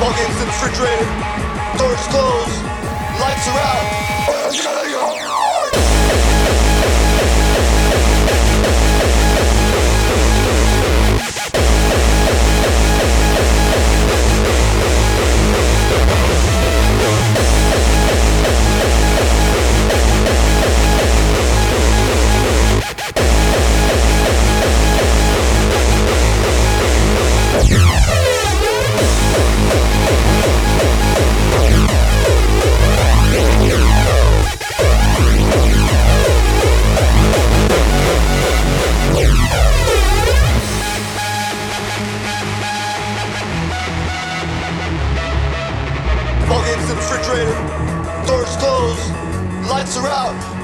Ball games in the refrigerator. Doors closed. Lights are out. Ball games in the refrigerator. Doors closed. Lights are out.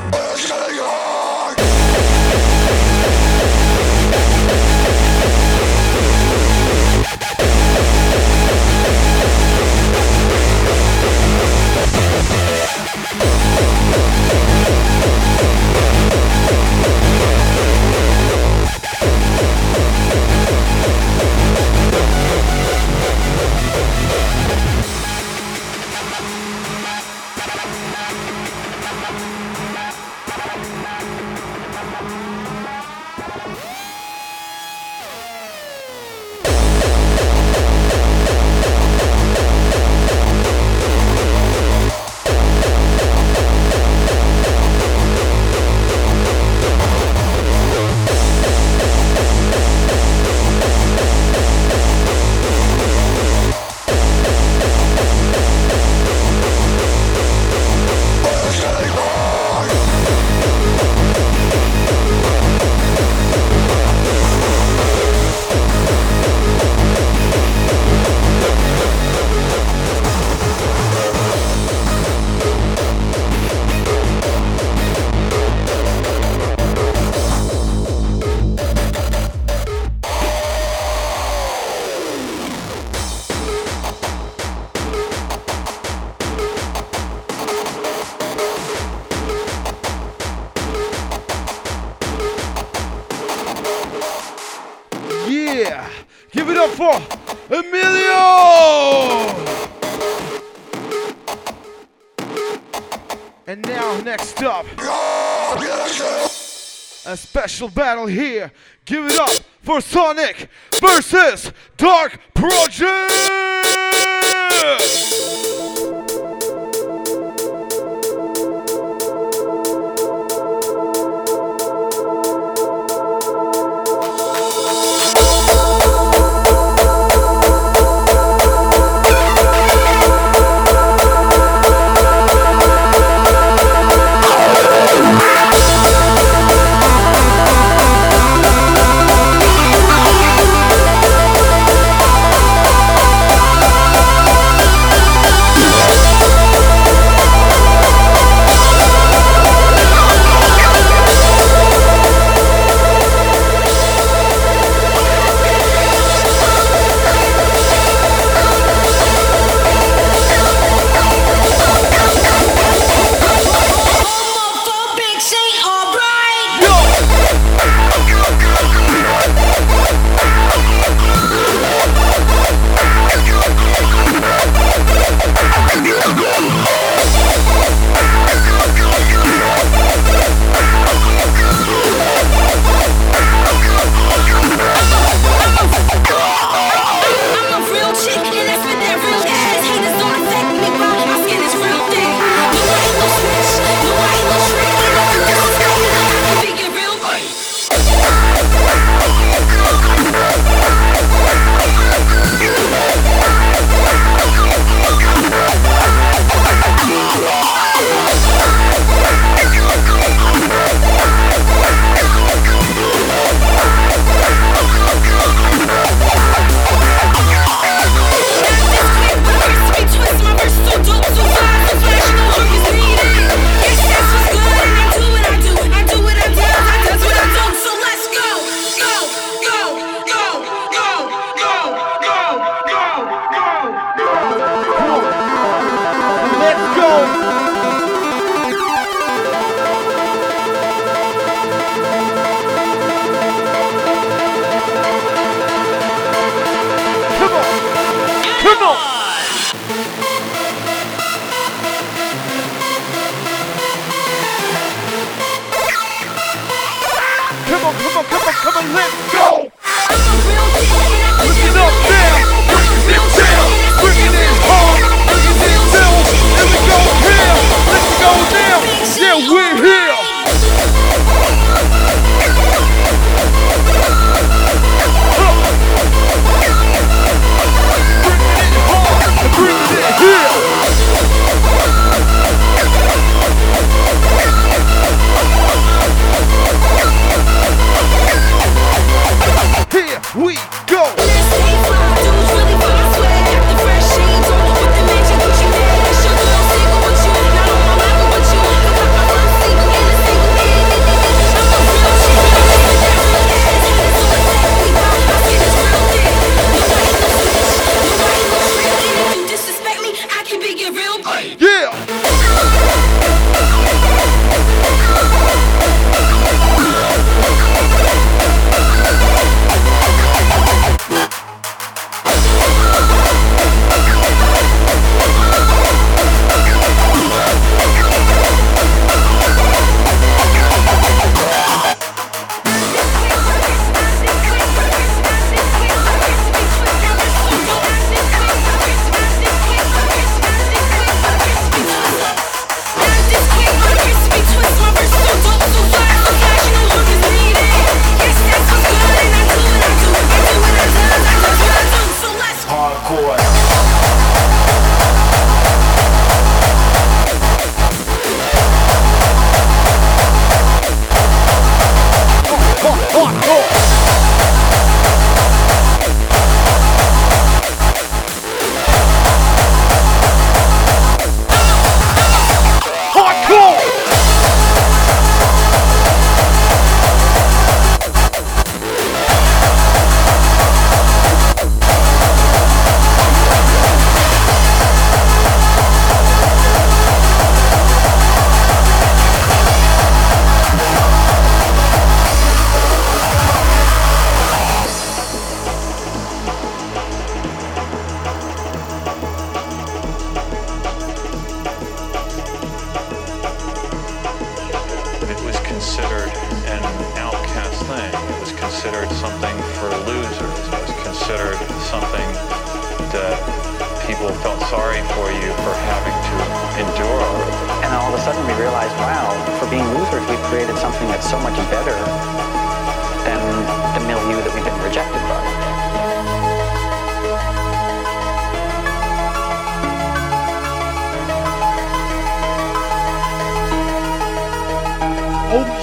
A special battle here. Give it up for Sonik versus Dark Project!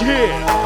here.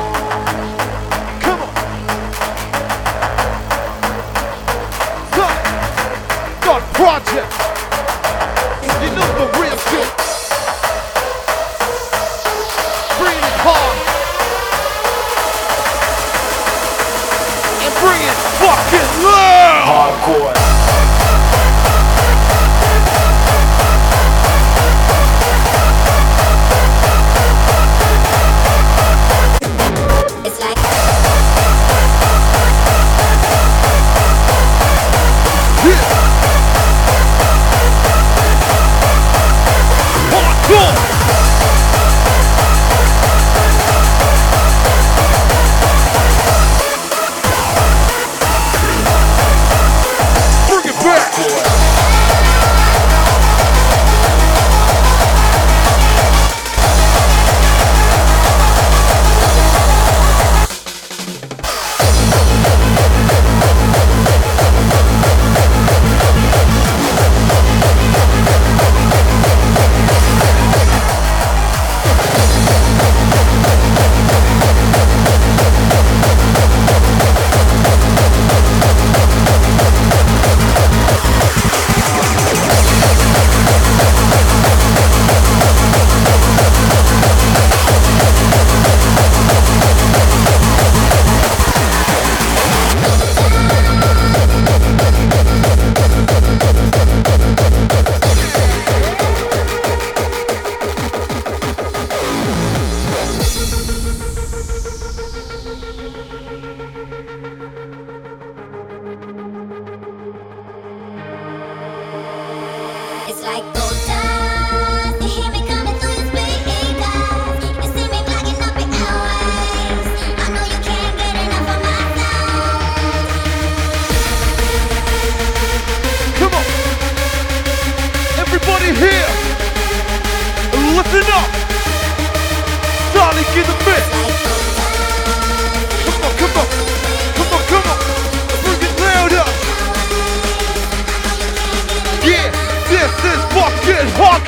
like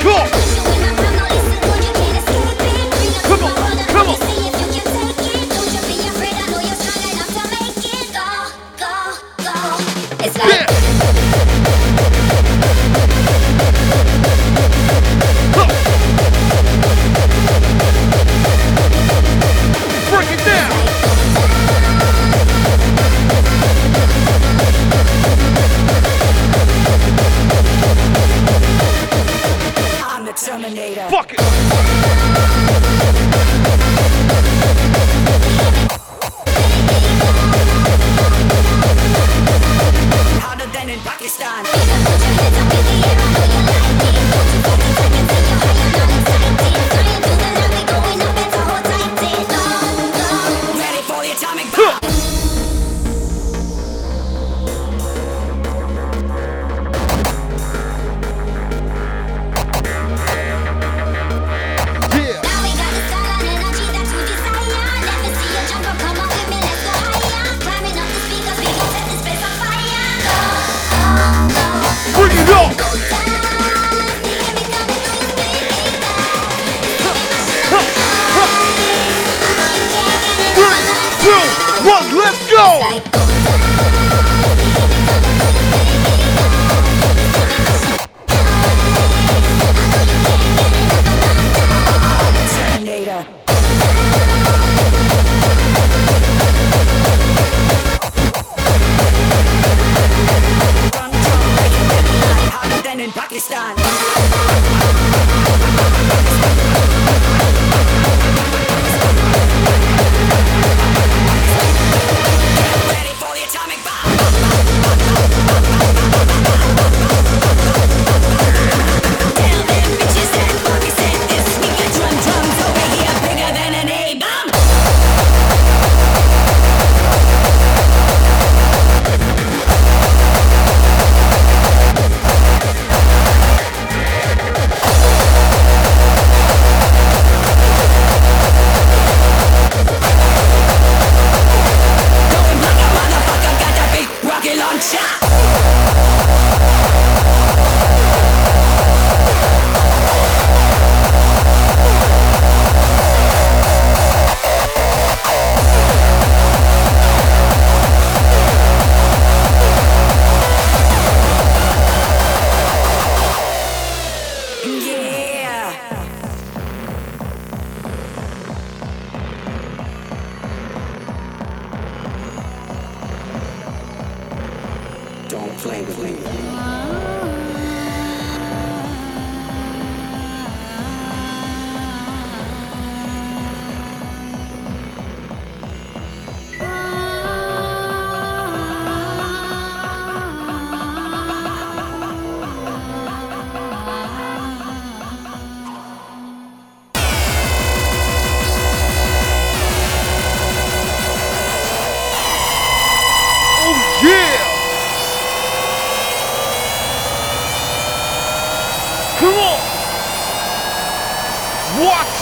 Cool.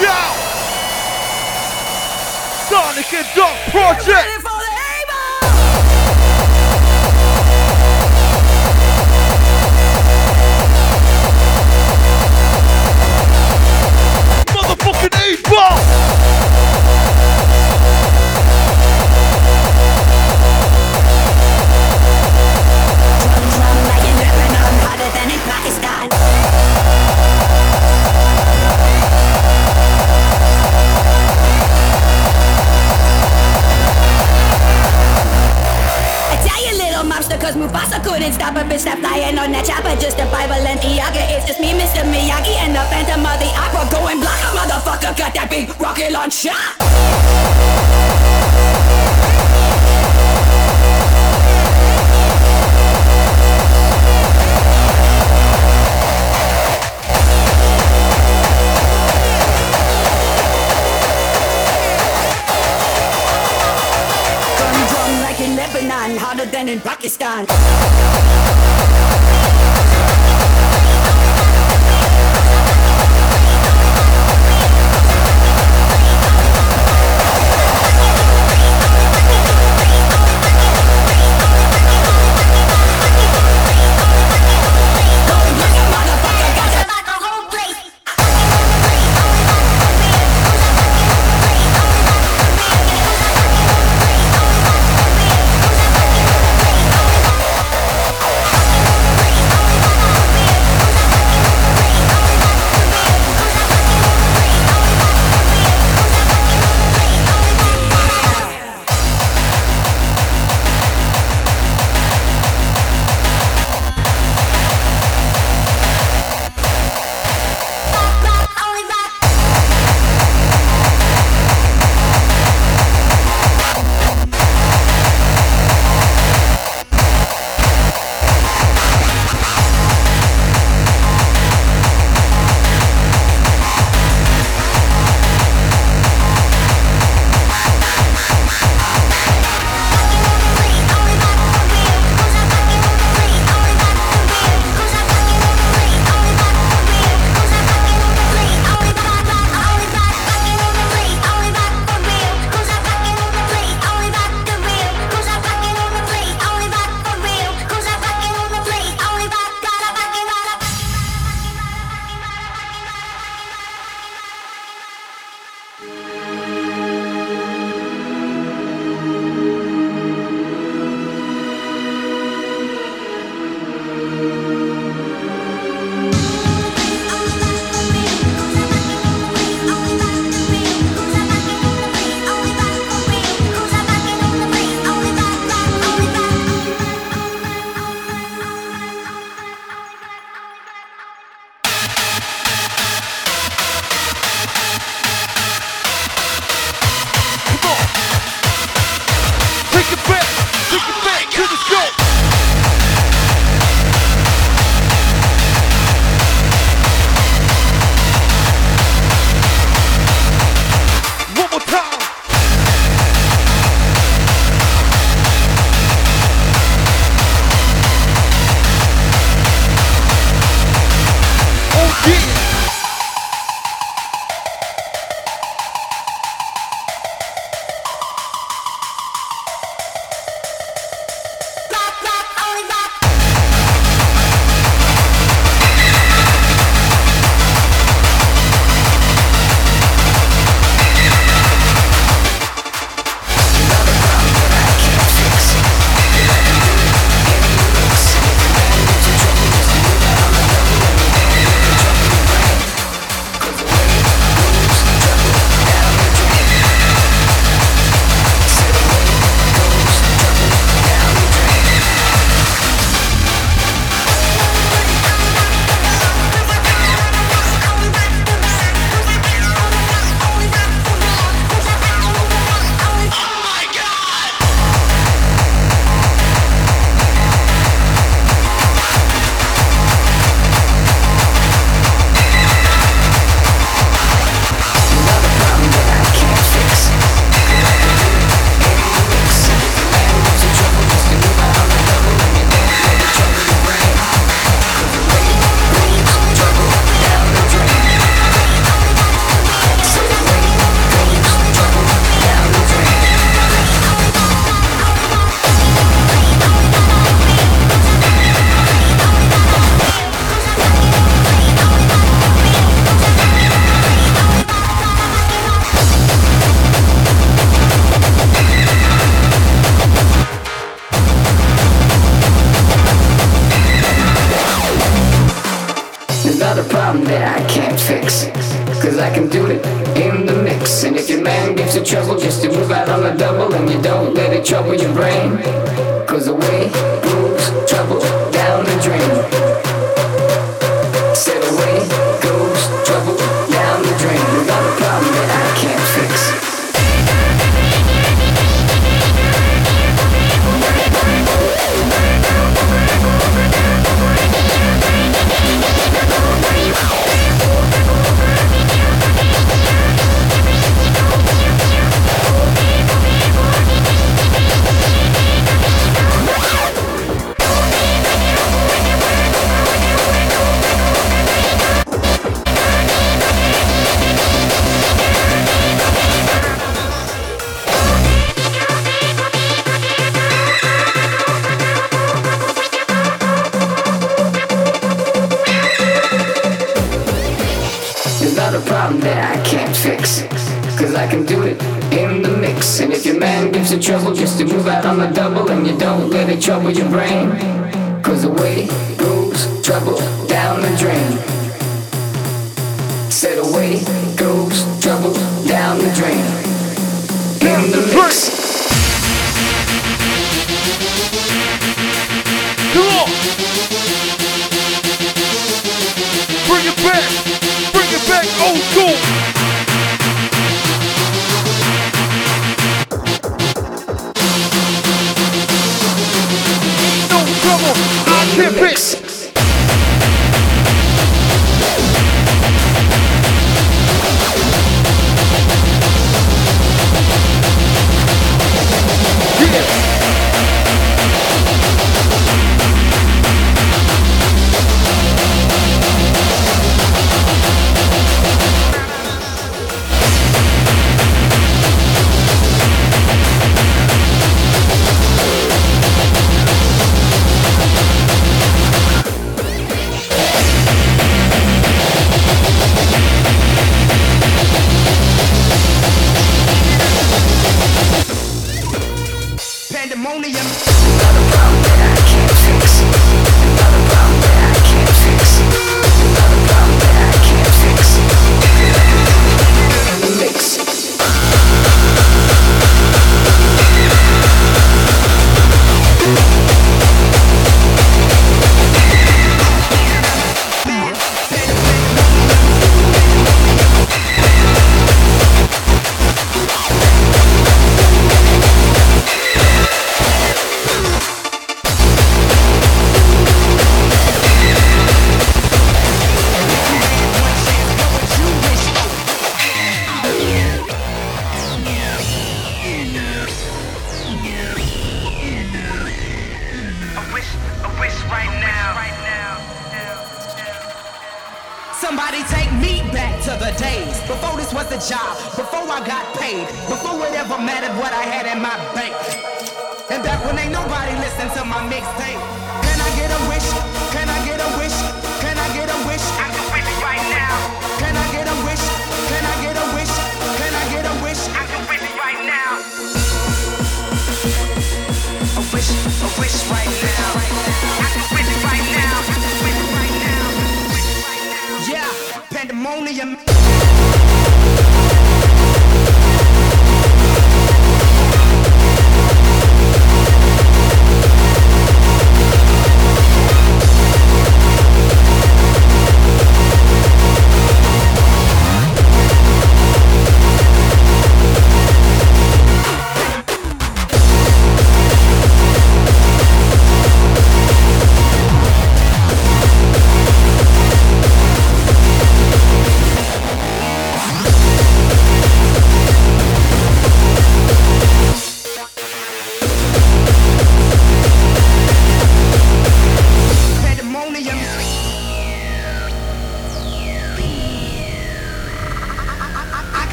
Out. Sonik and Dark Project. Ready for the A-bomb! Motherfucking A-Bomb. Drum, drum, like in Lebanon, hotter than in Pakistan. I tell you, little monster, cause Mufasa couldn't stop a bitch that flying on that chopper. Just a Bible and Iaga. It's just me, Mr. Miyagi, and the Phantom of the Opera. Going black, a motherfucker got that big rocket launcher. Lebanon, hotter than in Pakistan.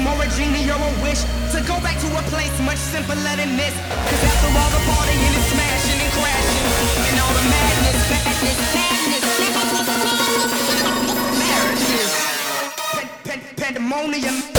dream or a genie or a wish. To go back to a place much simpler than this. Cause after all the partying and smashing and crashing And all the madness, madness, madness Marriages. Pandemonium.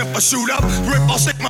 If I shoot up, rip, I'll shake my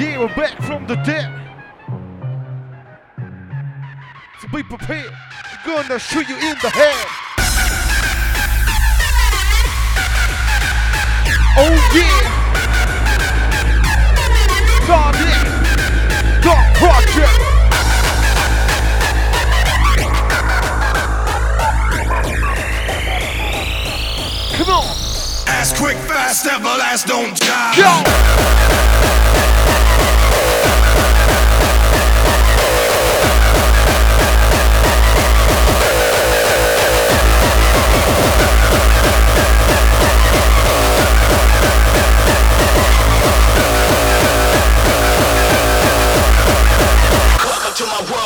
Yeah, we're back from the dead. So be prepared. We're gonna shoot you in the head. Oh yeah. Sonik. Dark Project. Come on. as quick, fast, everlast, don't die. Yo. to my work.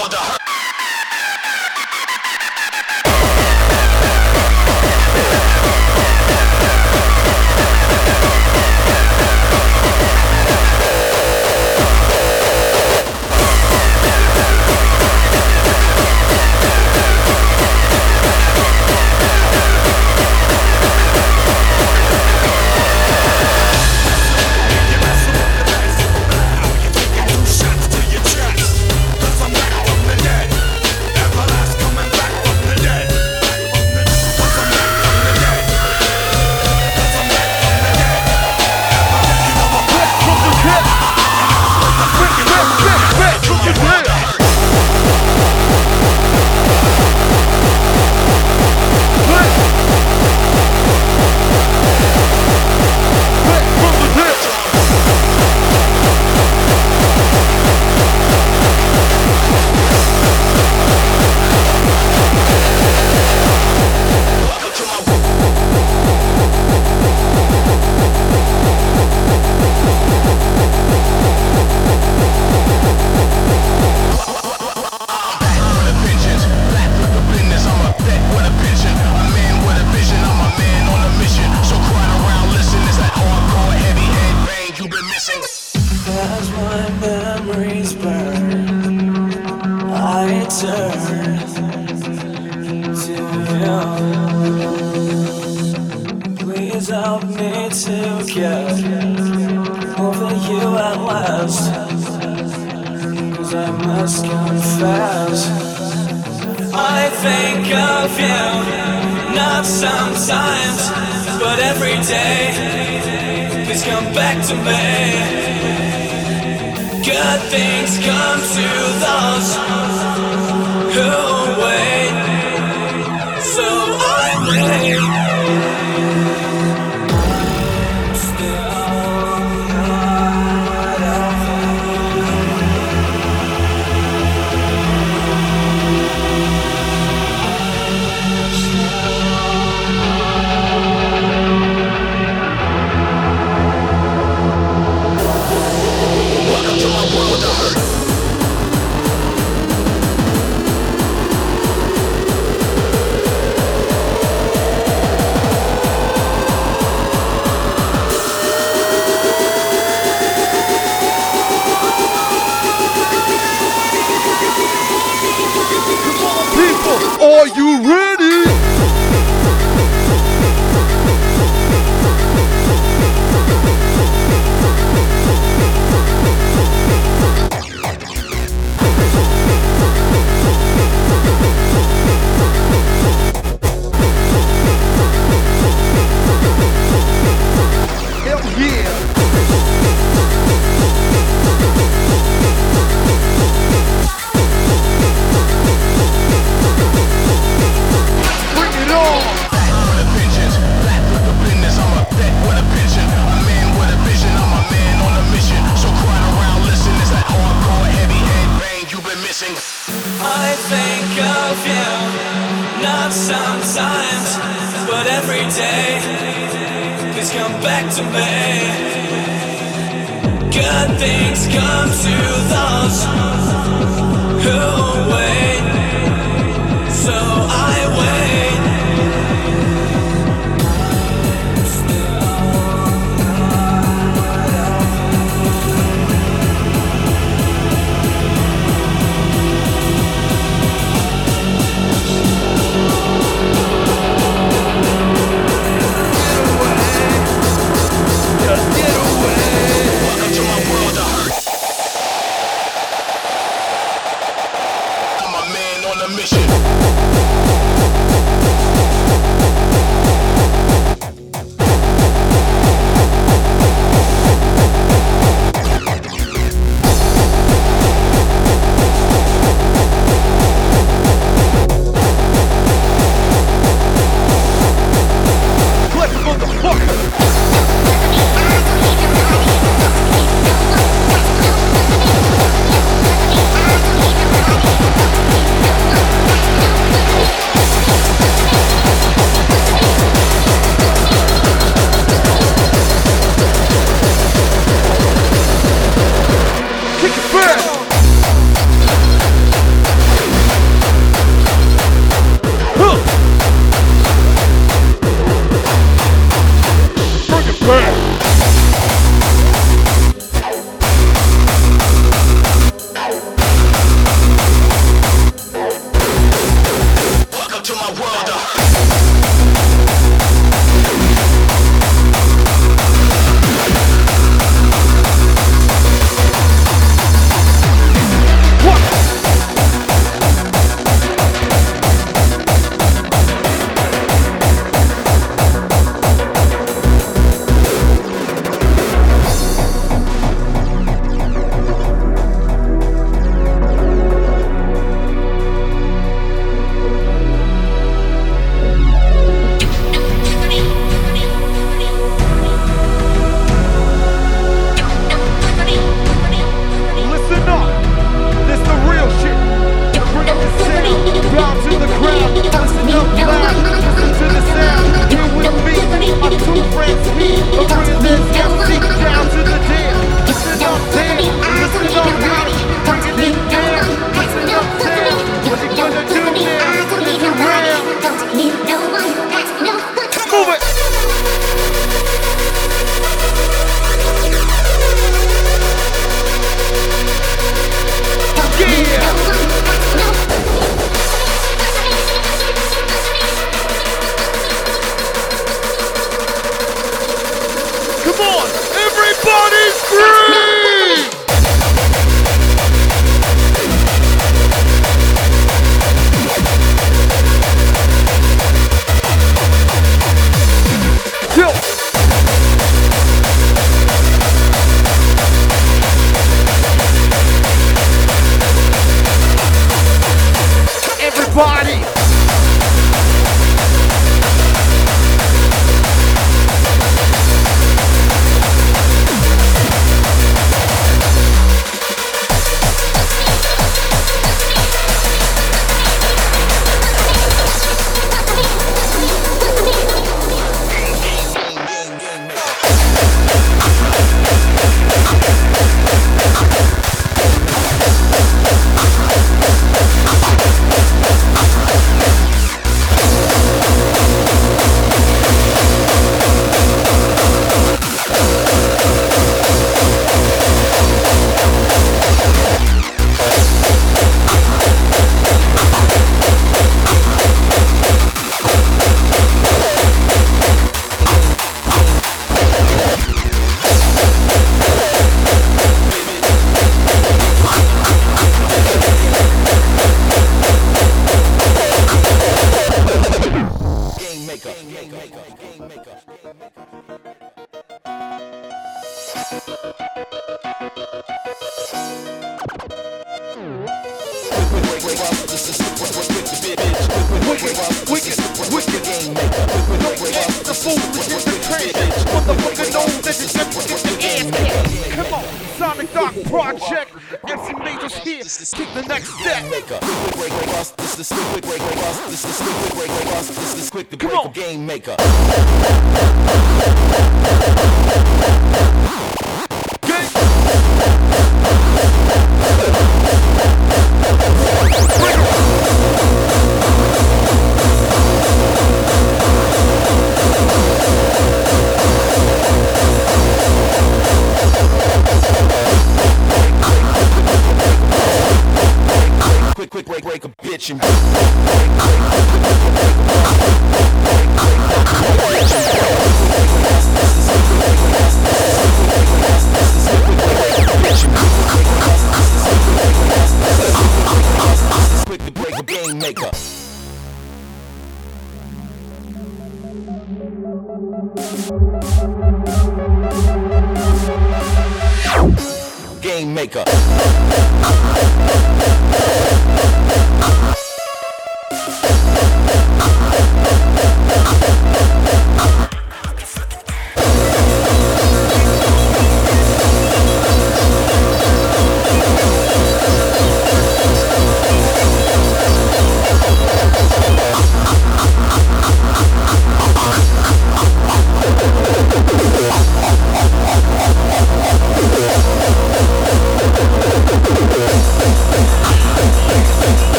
Quick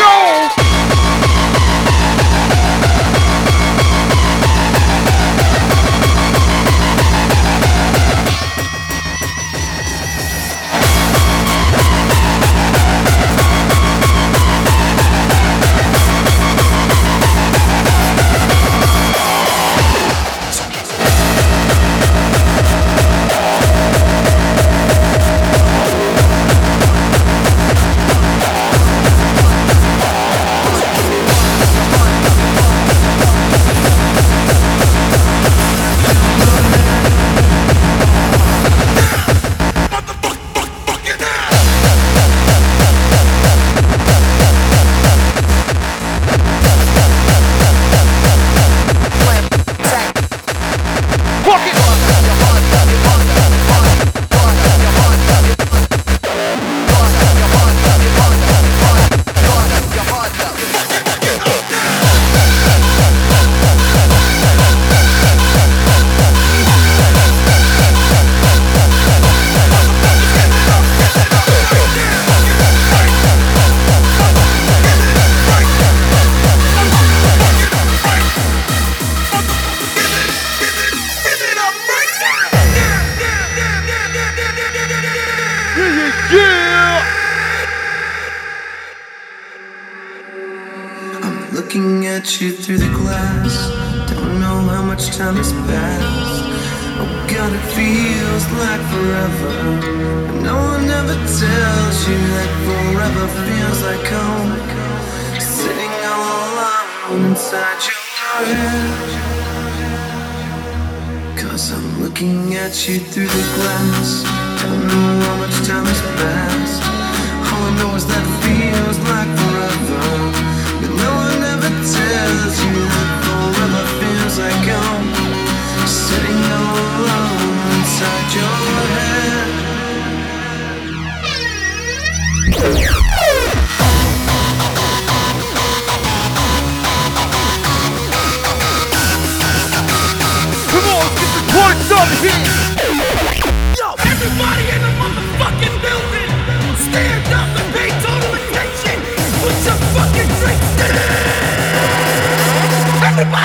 go!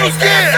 Everybody stand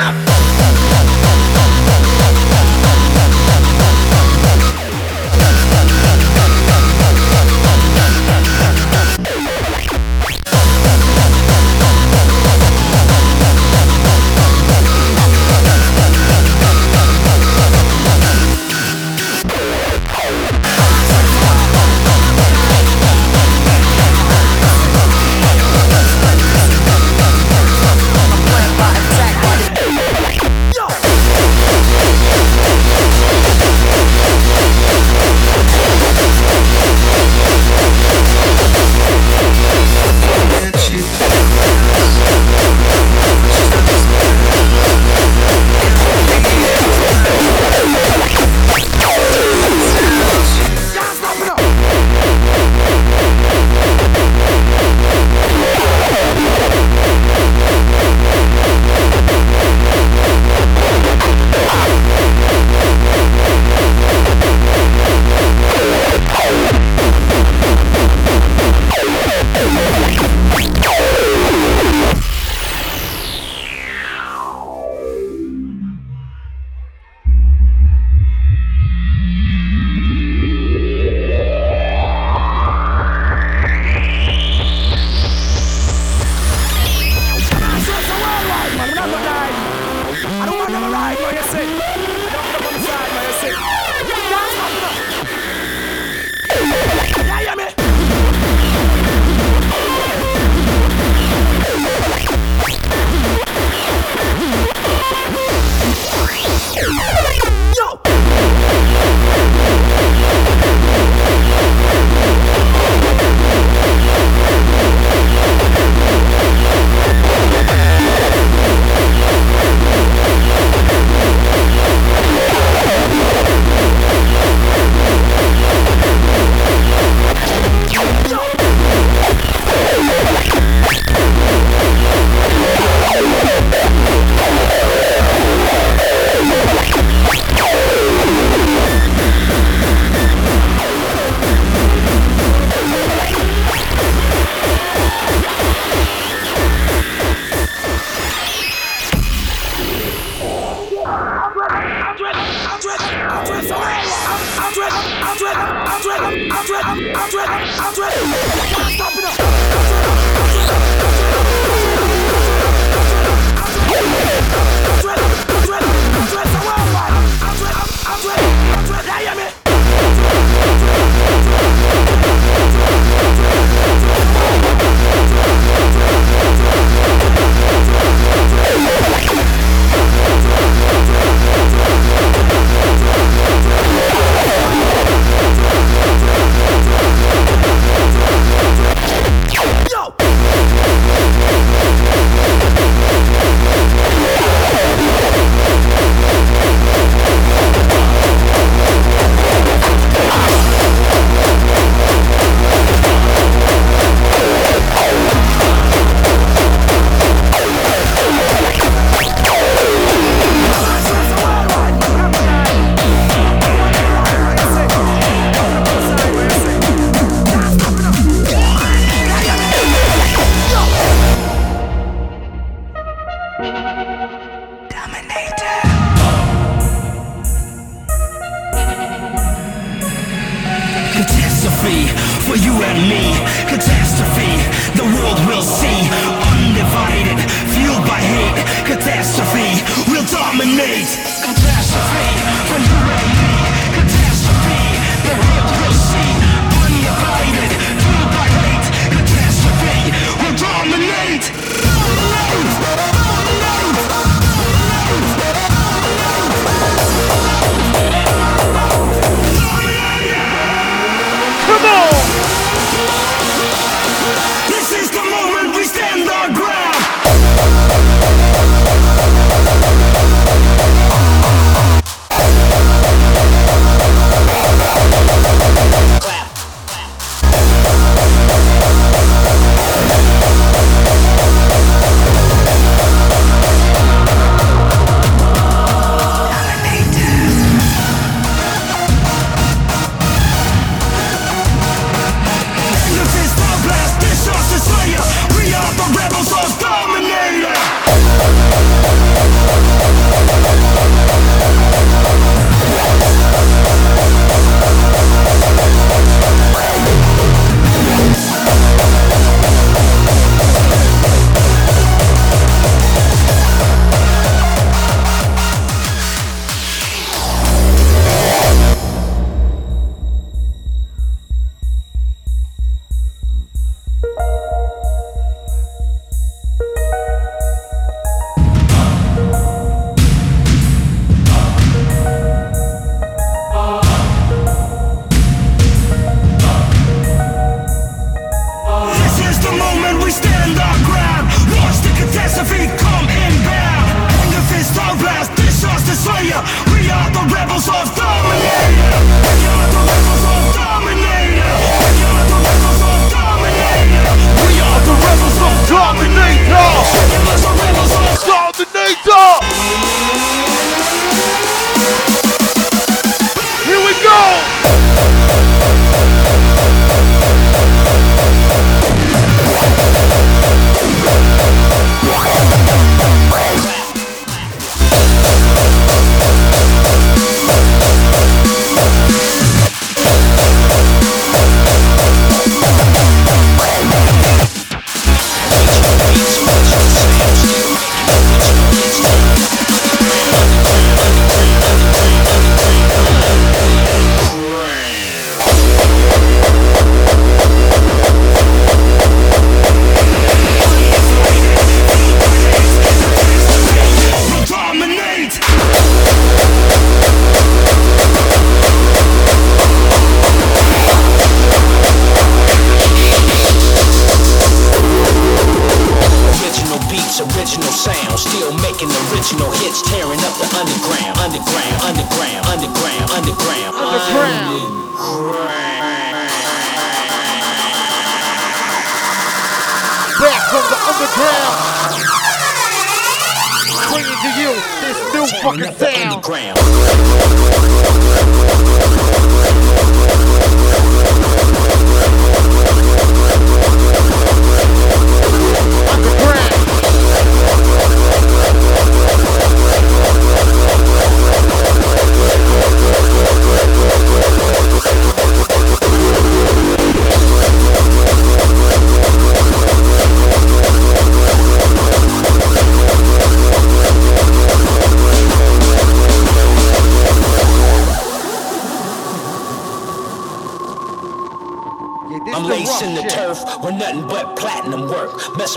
Yeah.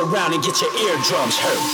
Around and get your eardrums hurt.